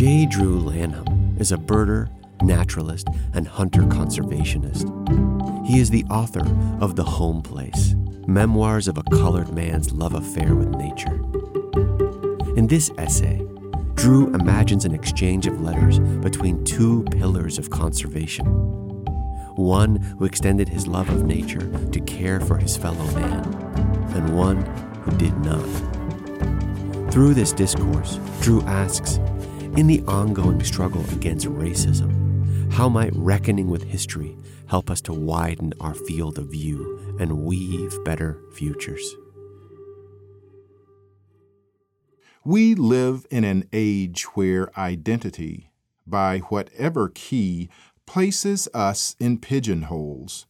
J. Drew Lanham is a birder, naturalist, and hunter conservationist. He is the author of The Home Place Memoirs of a Colored Man's Love Affair with Nature. In this essay, Drew imagines an exchange of letters between two pillars of conservation one who extended his love of nature to care for his fellow man, and one who did not. Through this discourse, Drew asks in the ongoing struggle against racism, how might reckoning with history help us to widen our field of view and weave better futures? We live in an age where identity, by whatever key, places us in pigeonholes.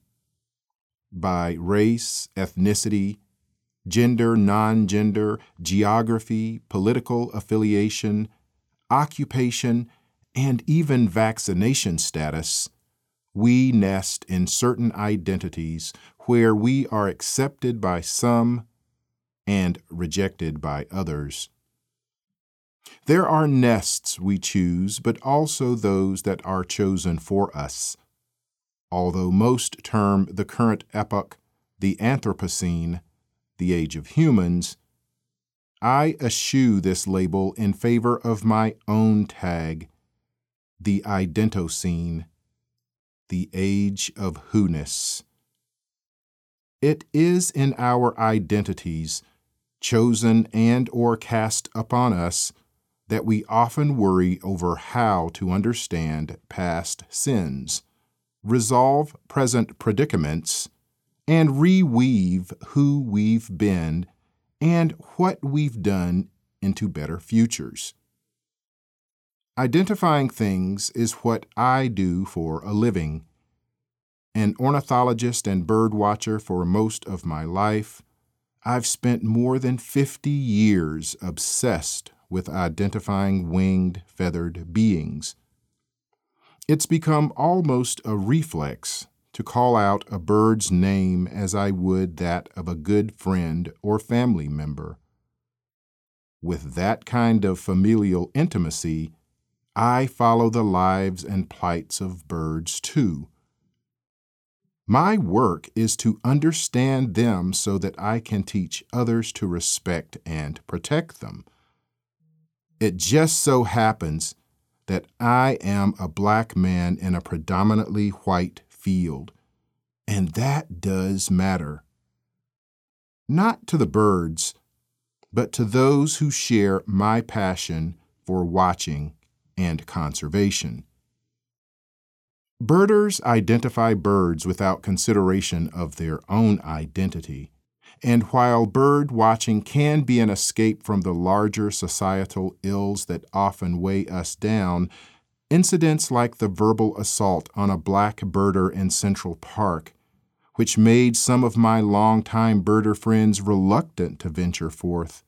By race, ethnicity, gender, non gender, geography, political affiliation, occupation, and even vaccination status, we nest in certain identities where we are accepted by some and rejected by others. There are nests we choose, but also those that are chosen for us. Although most term the current epoch the Anthropocene, the age of humans, I eschew this label in favor of my own tag, the Identocene, the age of who-ness. It is in our identities, chosen and or cast upon us, that we often worry over how to understand past sins, resolve present predicaments, and reweave who we've been and what we've done into better futures. Identifying things is what I do for a living. An ornithologist and bird watcher for most of my life, I've spent more than 50 years obsessed with identifying winged, feathered beings. It's become almost a reflex to call out a bird's name as I would that of a good friend or family member. With that kind of familial intimacy, I follow the lives and plights of birds too. My work is to understand them so that I can teach others to respect and protect them. It just so happens that I am a black man in a predominantly white field, and that does matter. Not to the birds, but to those who share my passion for watching and conservation. Birders identify birds without consideration of their own identity. And while bird watching can be an escape from the larger societal ills that often weigh us down, incidents like the verbal assault on a black birder in Central Park, which made some of my longtime birder friends reluctant to venture forth,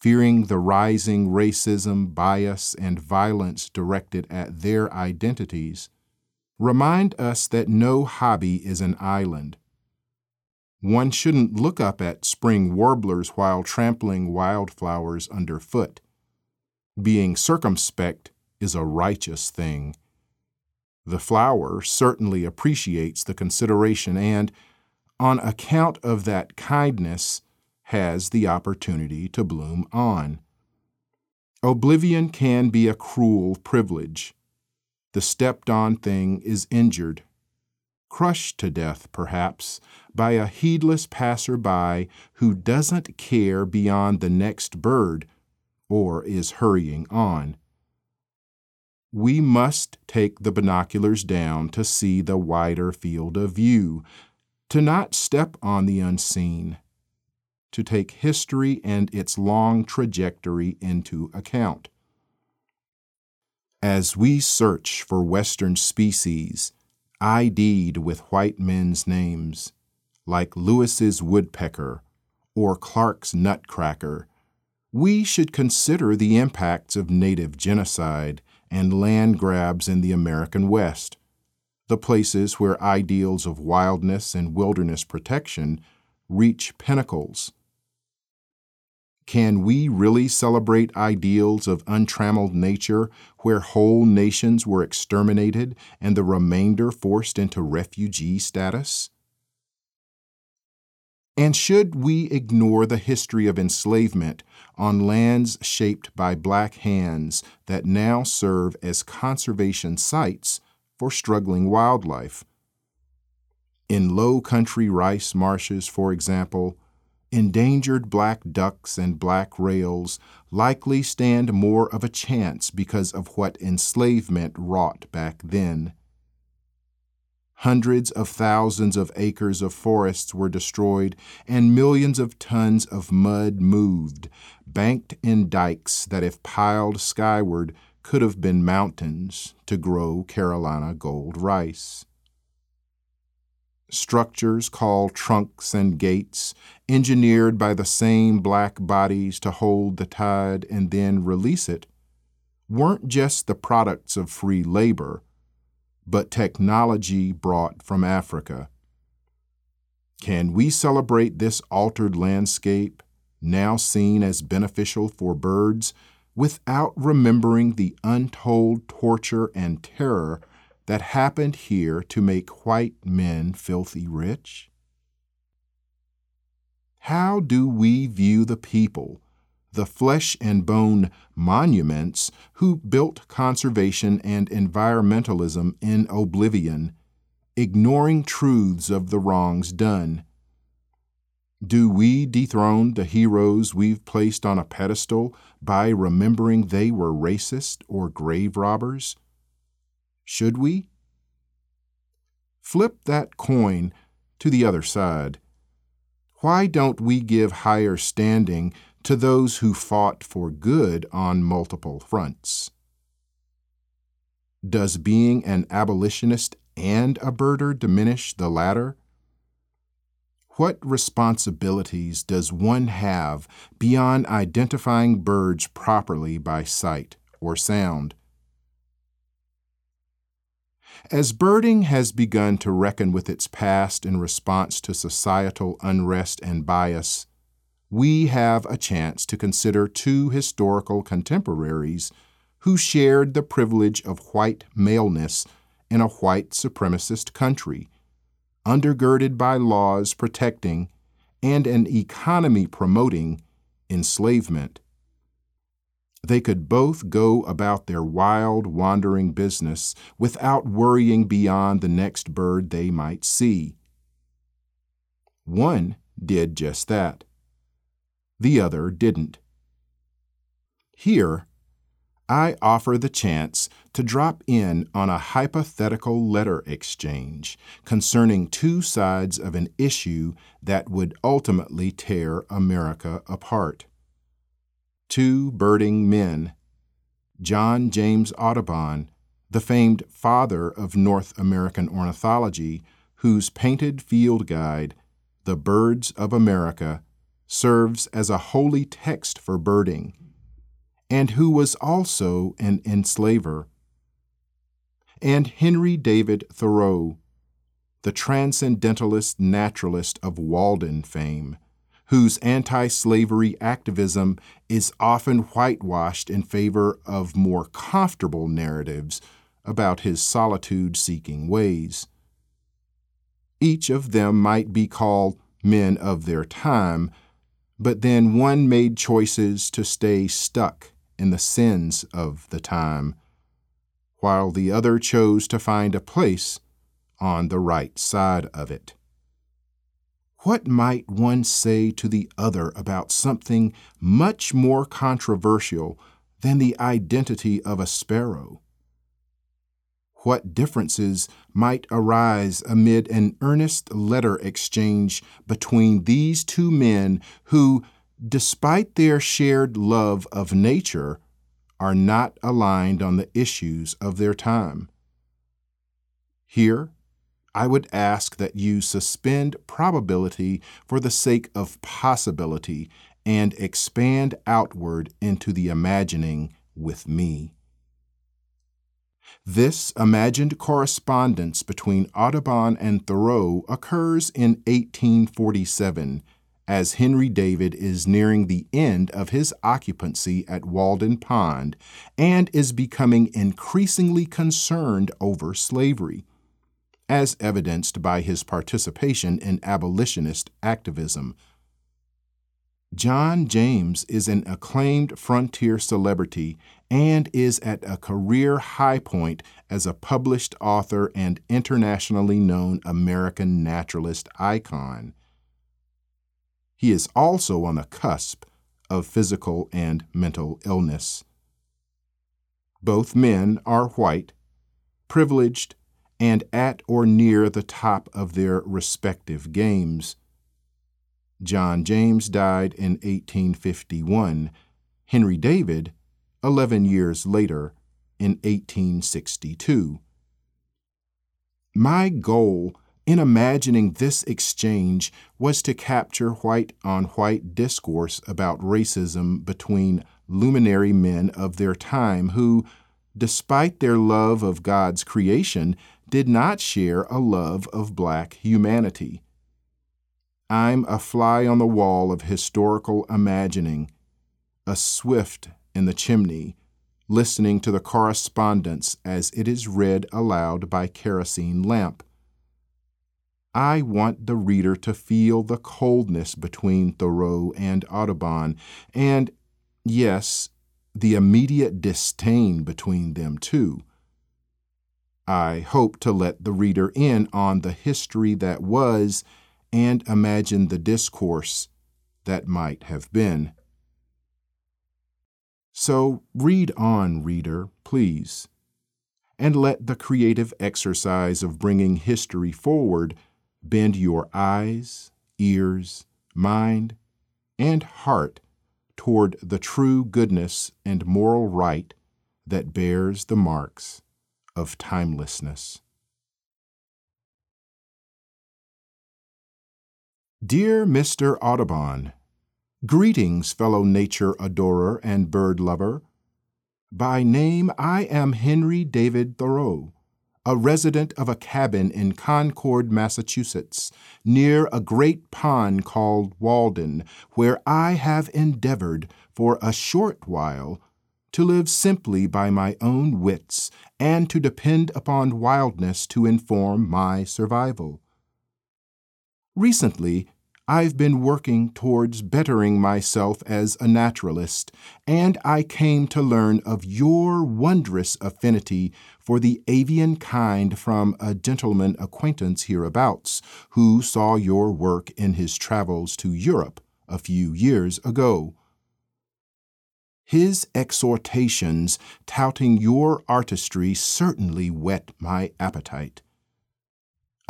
fearing the rising racism, bias, and violence directed at their identities, remind us that no hobby is an island one shouldn't look up at spring warblers while trampling wildflowers underfoot. Being circumspect is a righteous thing. The flower certainly appreciates the consideration and, on account of that kindness, has the opportunity to bloom on. Oblivion can be a cruel privilege. The stepped on thing is injured crushed to death, perhaps, by a heedless passer-by who doesn't care beyond the next bird or is hurrying on. We must take the binoculars down to see the wider field of view, to not step on the unseen, to take history and its long trajectory into account. As we search for Western species, ID'd with white men's names, like Lewis's woodpecker or Clark's nutcracker, we should consider the impacts of native genocide and land grabs in the American West, the places where ideals of wildness and wilderness protection reach pinnacles. Can we really celebrate ideals of untrammeled nature where whole nations were exterminated and the remainder forced into refugee status? And should we ignore the history of enslavement on lands shaped by black hands that now serve as conservation sites for struggling wildlife? In low country rice marshes, for example, endangered black ducks and black rails likely stand more of a chance because of what enslavement wrought back then. Hundreds of thousands of acres of forests were destroyed, and millions of tons of mud moved, banked in dikes that, if piled skyward, could have been mountains to grow Carolina gold rice. Structures called trunks and gates, engineered by the same black bodies to hold the tide and then release it, weren't just the products of free labor but technology brought from Africa. Can we celebrate this altered landscape, now seen as beneficial for birds, without remembering the untold torture and terror that happened here to make white men filthy rich? How do we view the people the flesh and bone monuments who built conservation and environmentalism in oblivion, ignoring truths of the wrongs done. Do we dethrone the heroes we've placed on a pedestal by remembering they were racist or grave robbers? Should we? Flip that coin to the other side. Why don't we give higher standing to those who fought for good on multiple fronts. Does being an abolitionist and a birder diminish the latter? What responsibilities does one have beyond identifying birds properly by sight or sound? As birding has begun to reckon with its past in response to societal unrest and bias, we have a chance to consider two historical contemporaries who shared the privilege of white maleness in a white supremacist country, undergirded by laws protecting and an economy promoting enslavement. They could both go about their wild, wandering business without worrying beyond the next bird they might see. One did just that the other didn't. Here, I offer the chance to drop in on a hypothetical letter exchange concerning two sides of an issue that would ultimately tear America apart. Two birding men, John James Audubon, the famed father of North American ornithology, whose painted field guide, The Birds of America, serves as a holy text for birding, and who was also an enslaver. And Henry David Thoreau, the transcendentalist naturalist of Walden fame, whose anti slavery activism is often whitewashed in favor of more comfortable narratives about his solitude seeking ways. Each of them might be called men of their time but then one made choices to stay stuck in the sins of the time, while the other chose to find a place on the right side of it. What might one say to the other about something much more controversial than the identity of a sparrow? What differences might arise amid an earnest letter exchange between these two men who, despite their shared love of nature, are not aligned on the issues of their time. Here, I would ask that you suspend probability for the sake of possibility and expand outward into the imagining with me. This imagined correspondence between Audubon and Thoreau occurs in 1847 as Henry David is nearing the end of his occupancy at Walden Pond and is becoming increasingly concerned over slavery, as evidenced by his participation in abolitionist activism. John James is an acclaimed frontier celebrity and is at a career high point as a published author and internationally known American naturalist icon. He is also on the cusp of physical and mental illness. Both men are white, privileged, and at or near the top of their respective games. John James died in 1851, Henry David, 11 years later, in 1862. My goal in imagining this exchange was to capture white on white discourse about racism between luminary men of their time who, despite their love of God's creation, did not share a love of black humanity. I'm a fly on the wall of historical imagining, a swift in the chimney, listening to the correspondence as it is read aloud by kerosene lamp. I want the reader to feel the coldness between Thoreau and Audubon, and, yes, the immediate disdain between them, too. I hope to let the reader in on the history that was and imagine the discourse that might have been. So read on, reader, please, and let the creative exercise of bringing history forward bend your eyes, ears, mind, and heart toward the true goodness and moral right that bears the marks of timelessness. Dear Mr. Audubon, Greetings, fellow nature adorer and bird lover. By name, I am Henry David Thoreau a resident of a cabin in Concord, Massachusetts, near a great pond called Walden, where I have endeavored for a short while to live simply by my own wits and to depend upon wildness to inform my survival. Recently, I've been working towards bettering myself as a naturalist, and I came to learn of your wondrous affinity for the avian kind from a gentleman acquaintance hereabouts, who saw your work in his travels to Europe a few years ago. His exhortations touting your artistry certainly whet my appetite.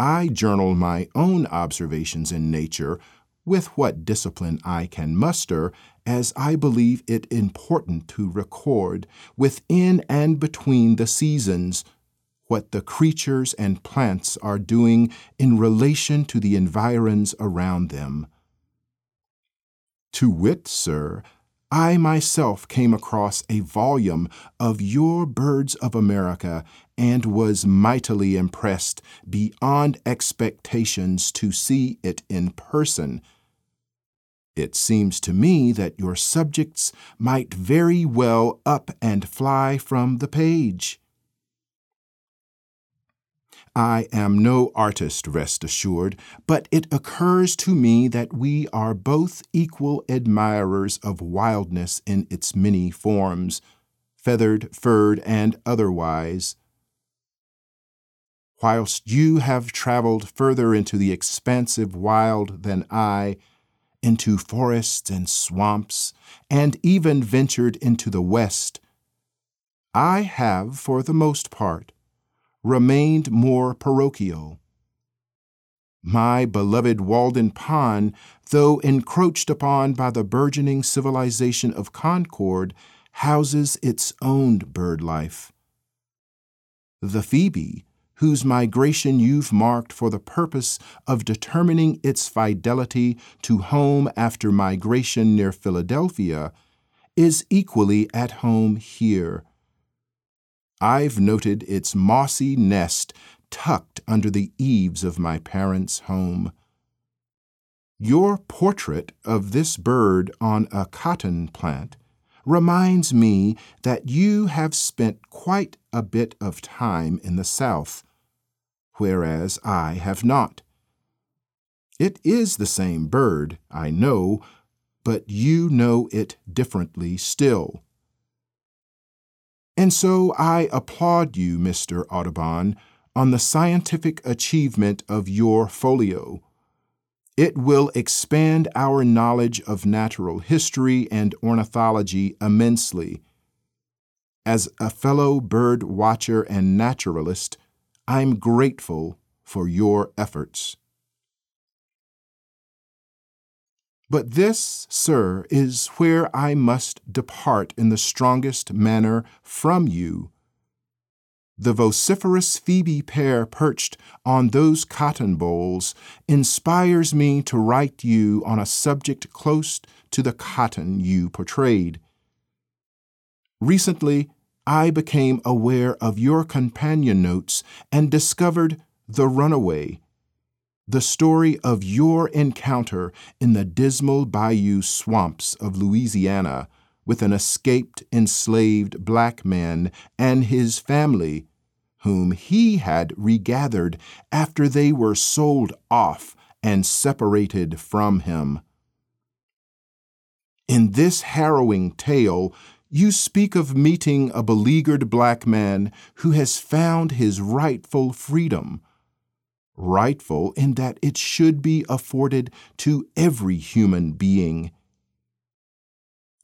I journal my own observations in nature with what discipline I can muster, as I believe it important to record, within and between the seasons, what the creatures and plants are doing in relation to the environs around them. To wit, sir, I myself came across a volume of Your Birds of America and was mightily impressed beyond expectations to see it in person. It seems to me that your subjects might very well up and fly from the page. I am no artist, rest assured, but it occurs to me that we are both equal admirers of wildness in its many forms, feathered, furred, and otherwise. Whilst you have traveled further into the expansive wild than I, into forests and swamps, and even ventured into the West, I have, for the most part, remained more parochial. My beloved Walden Pond, though encroached upon by the burgeoning civilization of Concord, houses its own bird life. The phoebe, whose migration you've marked for the purpose of determining its fidelity to home after migration near Philadelphia, is equally at home here. I've noted its mossy nest tucked under the eaves of my parents' home. Your portrait of this bird on a cotton plant reminds me that you have spent quite a bit of time in the South, whereas I have not. It is the same bird, I know, but you know it differently still. And so I applaud you, Mr. Audubon, on the scientific achievement of your folio. It will expand our knowledge of natural history and ornithology immensely. As a fellow bird watcher and naturalist, I'm grateful for your efforts. But this, sir, is where I must depart in the strongest manner from you the vociferous Phoebe pair perched on those cotton bolls inspires me to write you on a subject close to the cotton you portrayed. Recently, I became aware of your companion notes and discovered The Runaway, the story of your encounter in the dismal bayou swamps of Louisiana with an escaped enslaved black man and his family whom he had regathered after they were sold off and separated from him. In this harrowing tale, you speak of meeting a beleaguered black man who has found his rightful freedom. Rightful in that it should be afforded to every human being.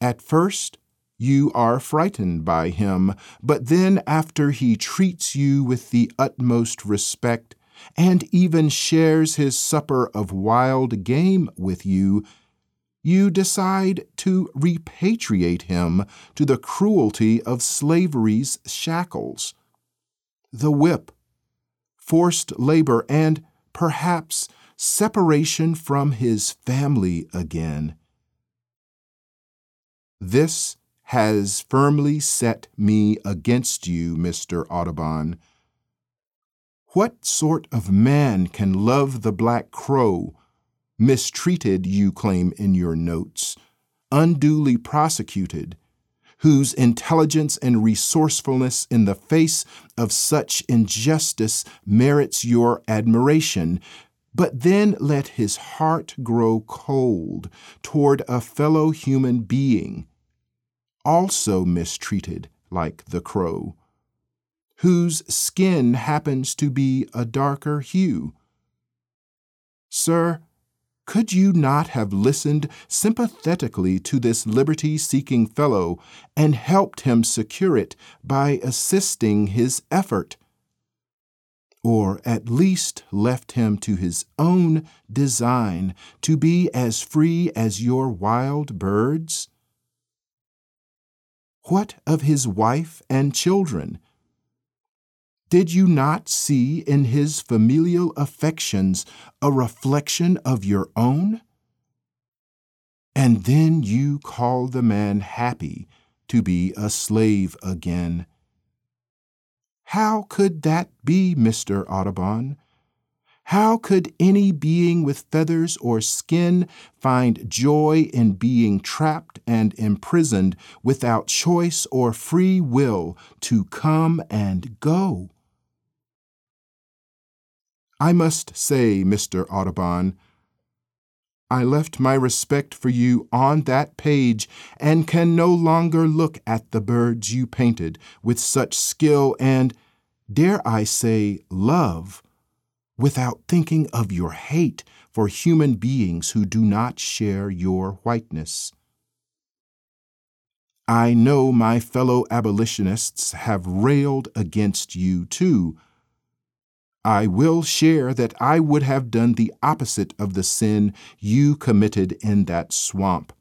At first, you are frightened by him, but then after he treats you with the utmost respect, and even shares his supper of wild game with you, you decide to repatriate him to the cruelty of slavery's shackles. The whip, forced labor, and perhaps separation from his family again. This has firmly set me against you, Mr. Audubon. What sort of man can love the black crow, mistreated, you claim in your notes, unduly prosecuted, whose intelligence and resourcefulness in the face of such injustice merits your admiration, but then let his heart grow cold toward a fellow human being also mistreated like the crow, whose skin happens to be a darker hue. Sir, could you not have listened sympathetically to this liberty seeking fellow and helped him secure it by assisting his effort? Or at least left him to his own design to be as free as your wild birds? What of his wife and children? Did you not see in his familial affections a reflection of your own? And then you call the man happy to be a slave again. How could that be, Mr. Audubon? How could any being with feathers or skin find joy in being trapped and imprisoned without choice or free will to come and go? I must say, Mr. Audubon, I left my respect for you on that page and can no longer look at the birds you painted with such skill and, dare I say, love without thinking of your hate for human beings who do not share your whiteness. I know my fellow abolitionists have railed against you too. I will share that I would have done the opposite of the sin you committed in that swamp.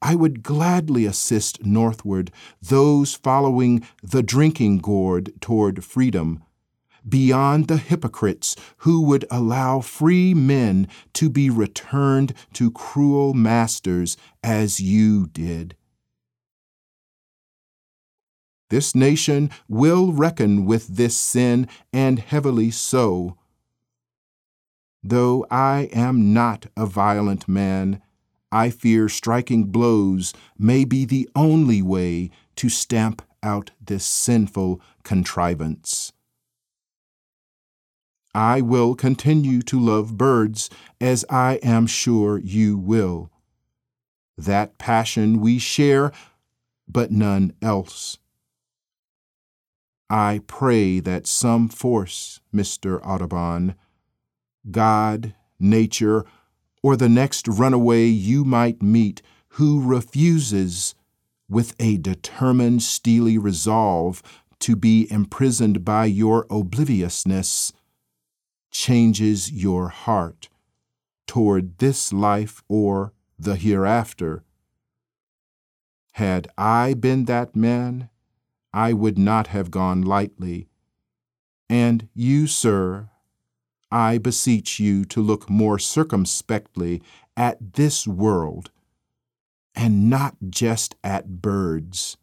I would gladly assist northward those following the drinking gourd toward freedom, beyond the hypocrites who would allow free men to be returned to cruel masters as you did. This nation will reckon with this sin, and heavily so. Though I am not a violent man, I fear striking blows may be the only way to stamp out this sinful contrivance. I will continue to love birds as I am sure you will. That passion we share, but none else. I pray that some force, Mr. Audubon, God, nature, or the next runaway you might meet who refuses, with a determined, steely resolve, to be imprisoned by your obliviousness, changes your heart toward this life or the hereafter. Had I been that man, I would not have gone lightly. And you, sir, I beseech you to look more circumspectly at this world, and not just at birds.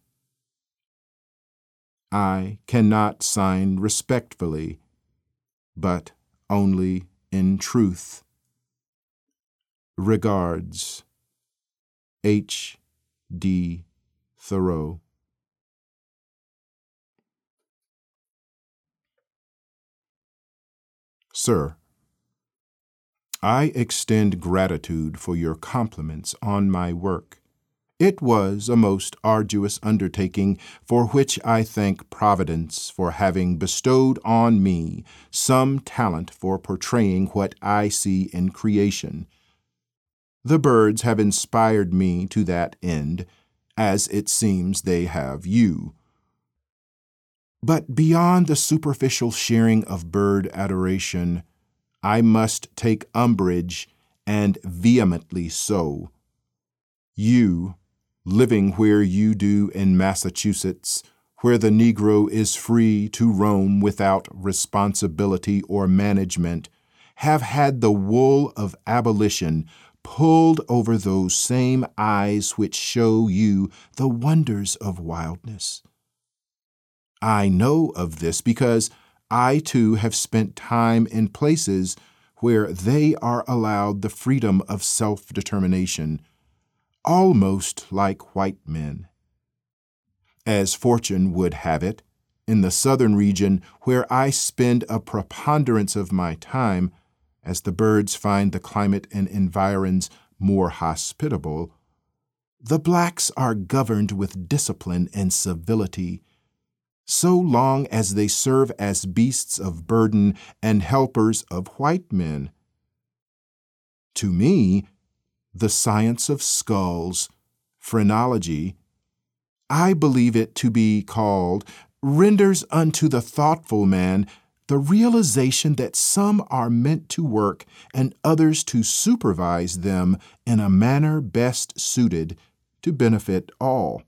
I cannot sign respectfully, but only in truth. Regards, H. D. Thoreau. Sir, I extend gratitude for your compliments on my work. It was a most arduous undertaking, for which I thank Providence for having bestowed on me some talent for portraying what I see in creation. The birds have inspired me to that end, as it seems they have you. But beyond the superficial sharing of bird adoration, I must take umbrage, and vehemently so. You, living where you do in Massachusetts, where the Negro is free to roam without responsibility or management, have had the wool of abolition pulled over those same eyes which show you the wonders of wildness. I know of this because I too have spent time in places where they are allowed the freedom of self determination, almost like white men. As fortune would have it, in the southern region where I spend a preponderance of my time, as the birds find the climate and environs more hospitable, the blacks are governed with discipline and civility so long as they serve as beasts of burden and helpers of white men. To me, the science of skulls, phrenology, I believe it to be called, renders unto the thoughtful man the realization that some are meant to work and others to supervise them in a manner best suited to benefit all.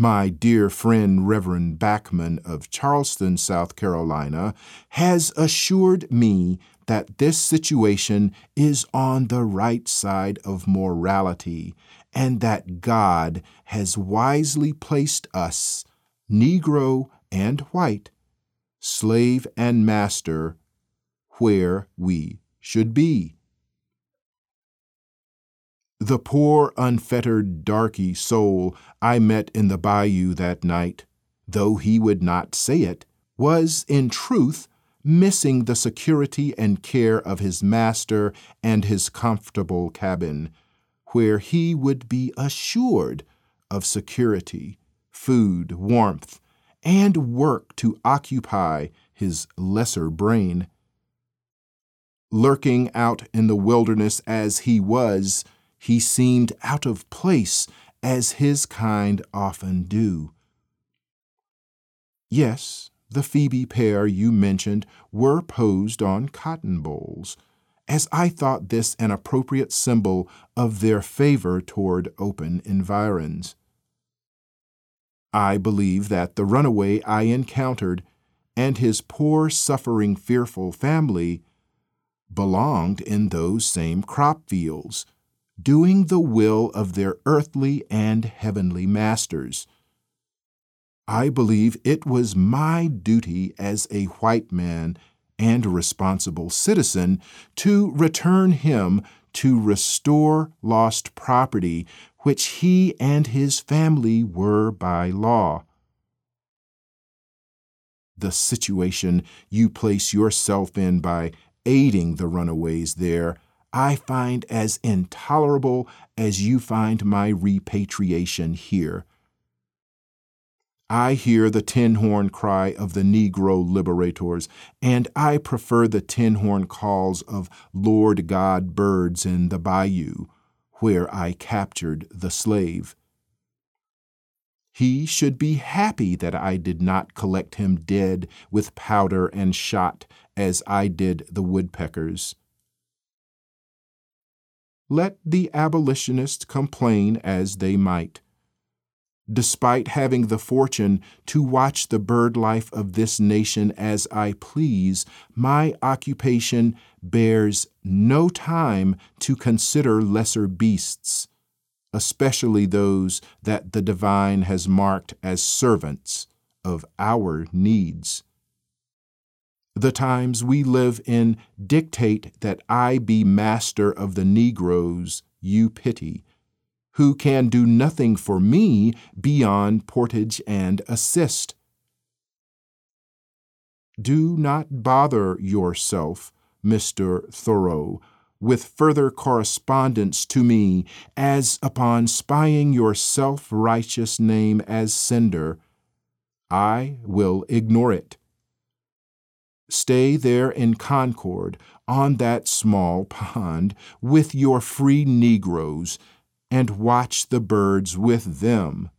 My dear friend Reverend Bachman of Charleston, South Carolina, has assured me that this situation is on the right side of morality and that God has wisely placed us, Negro and white, slave and master, where we should be. The poor, unfettered, darky soul I met in the bayou that night, though he would not say it, was, in truth, missing the security and care of his master and his comfortable cabin, where he would be assured of security, food, warmth, and work to occupy his lesser brain. Lurking out in the wilderness as he was, he seemed out of place, as his kind often do. Yes, the Phoebe pair you mentioned were posed on cotton bolls, as I thought this an appropriate symbol of their favor toward open environs. I believe that the runaway I encountered and his poor, suffering, fearful family belonged in those same crop fields, doing the will of their earthly and heavenly masters. I believe it was my duty as a white man and responsible citizen to return him to restore lost property which he and his family were by law. The situation you place yourself in by aiding the runaways there, I find as intolerable as you find my repatriation here. I hear the tin horn cry of the Negro liberators, and I prefer the tin horn calls of Lord God birds in the bayou, where I captured the slave. He should be happy that I did not collect him dead with powder and shot as I did the woodpeckers. Let the abolitionists complain as they might despite having the fortune to watch the bird life of this nation as I please, my occupation bears no time to consider lesser beasts, especially those that the divine has marked as servants of our needs. The times we live in dictate that I be master of the Negroes you pity who can do nothing for me beyond portage and assist. Do not bother yourself, Mr. Thoreau, with further correspondence to me, as upon spying your self righteous name as sender, I will ignore it. Stay there in Concord, on that small pond, with your free Negroes and watch the birds with them,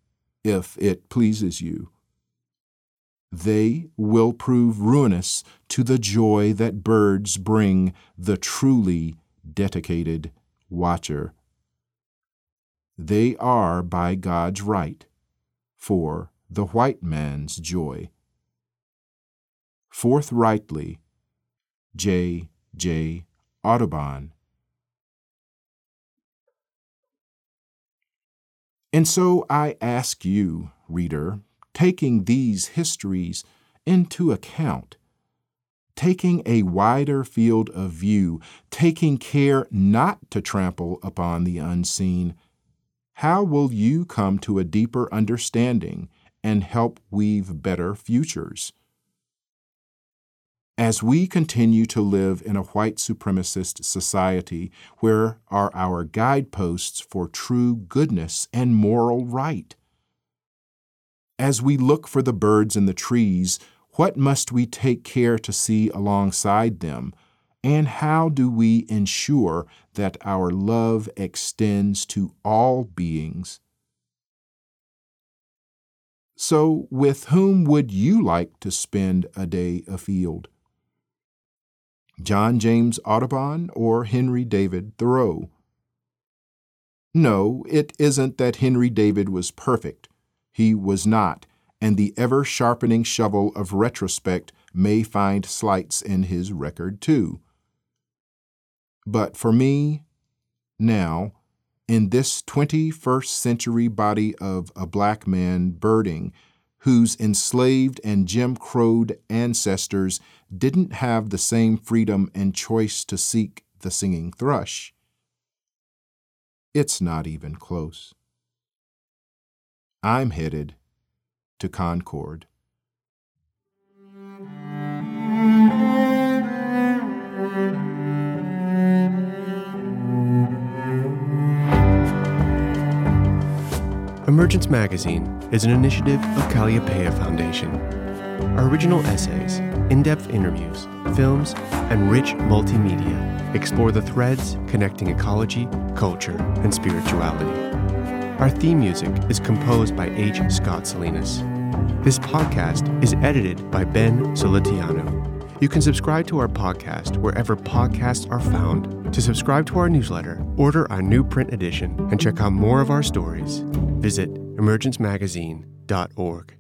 if it pleases you. They will prove ruinous to the joy that birds bring the truly dedicated watcher. They are by God's right for the white man's joy. Forthrightly, J. J. Audubon. And so I ask you, reader, taking these histories into account, taking a wider field of view, taking care not to trample upon the unseen, how will you come to a deeper understanding and help weave better futures? As we continue to live in a white supremacist society, where are our guideposts for true goodness and moral right? As we look for the birds in the trees, what must we take care to see alongside them? And how do we ensure that our love extends to all beings? So, with whom would you like to spend a day afield? John James Audubon or Henry David Thoreau. No, it isn't that Henry David was perfect. He was not, and the ever sharpening shovel of retrospect may find slights in his record too. But for me, now, in this 21st century body of a black man birding, whose enslaved and Jim Crowed ancestors didn't have the same freedom and choice to seek the singing thrush. It's not even close. I'm headed to Concord. Emergence Magazine is an initiative of Kalliopeia Foundation. Our original essays, in depth interviews, films, and rich multimedia explore the threads connecting ecology, culture, and spirituality. Our theme music is composed by H. Scott Salinas. This podcast is edited by Ben Solitiano You can subscribe to our podcast wherever podcasts are found. To subscribe to our newsletter, order our new print edition, and check out more of our stories, visit emergencemagazine.org.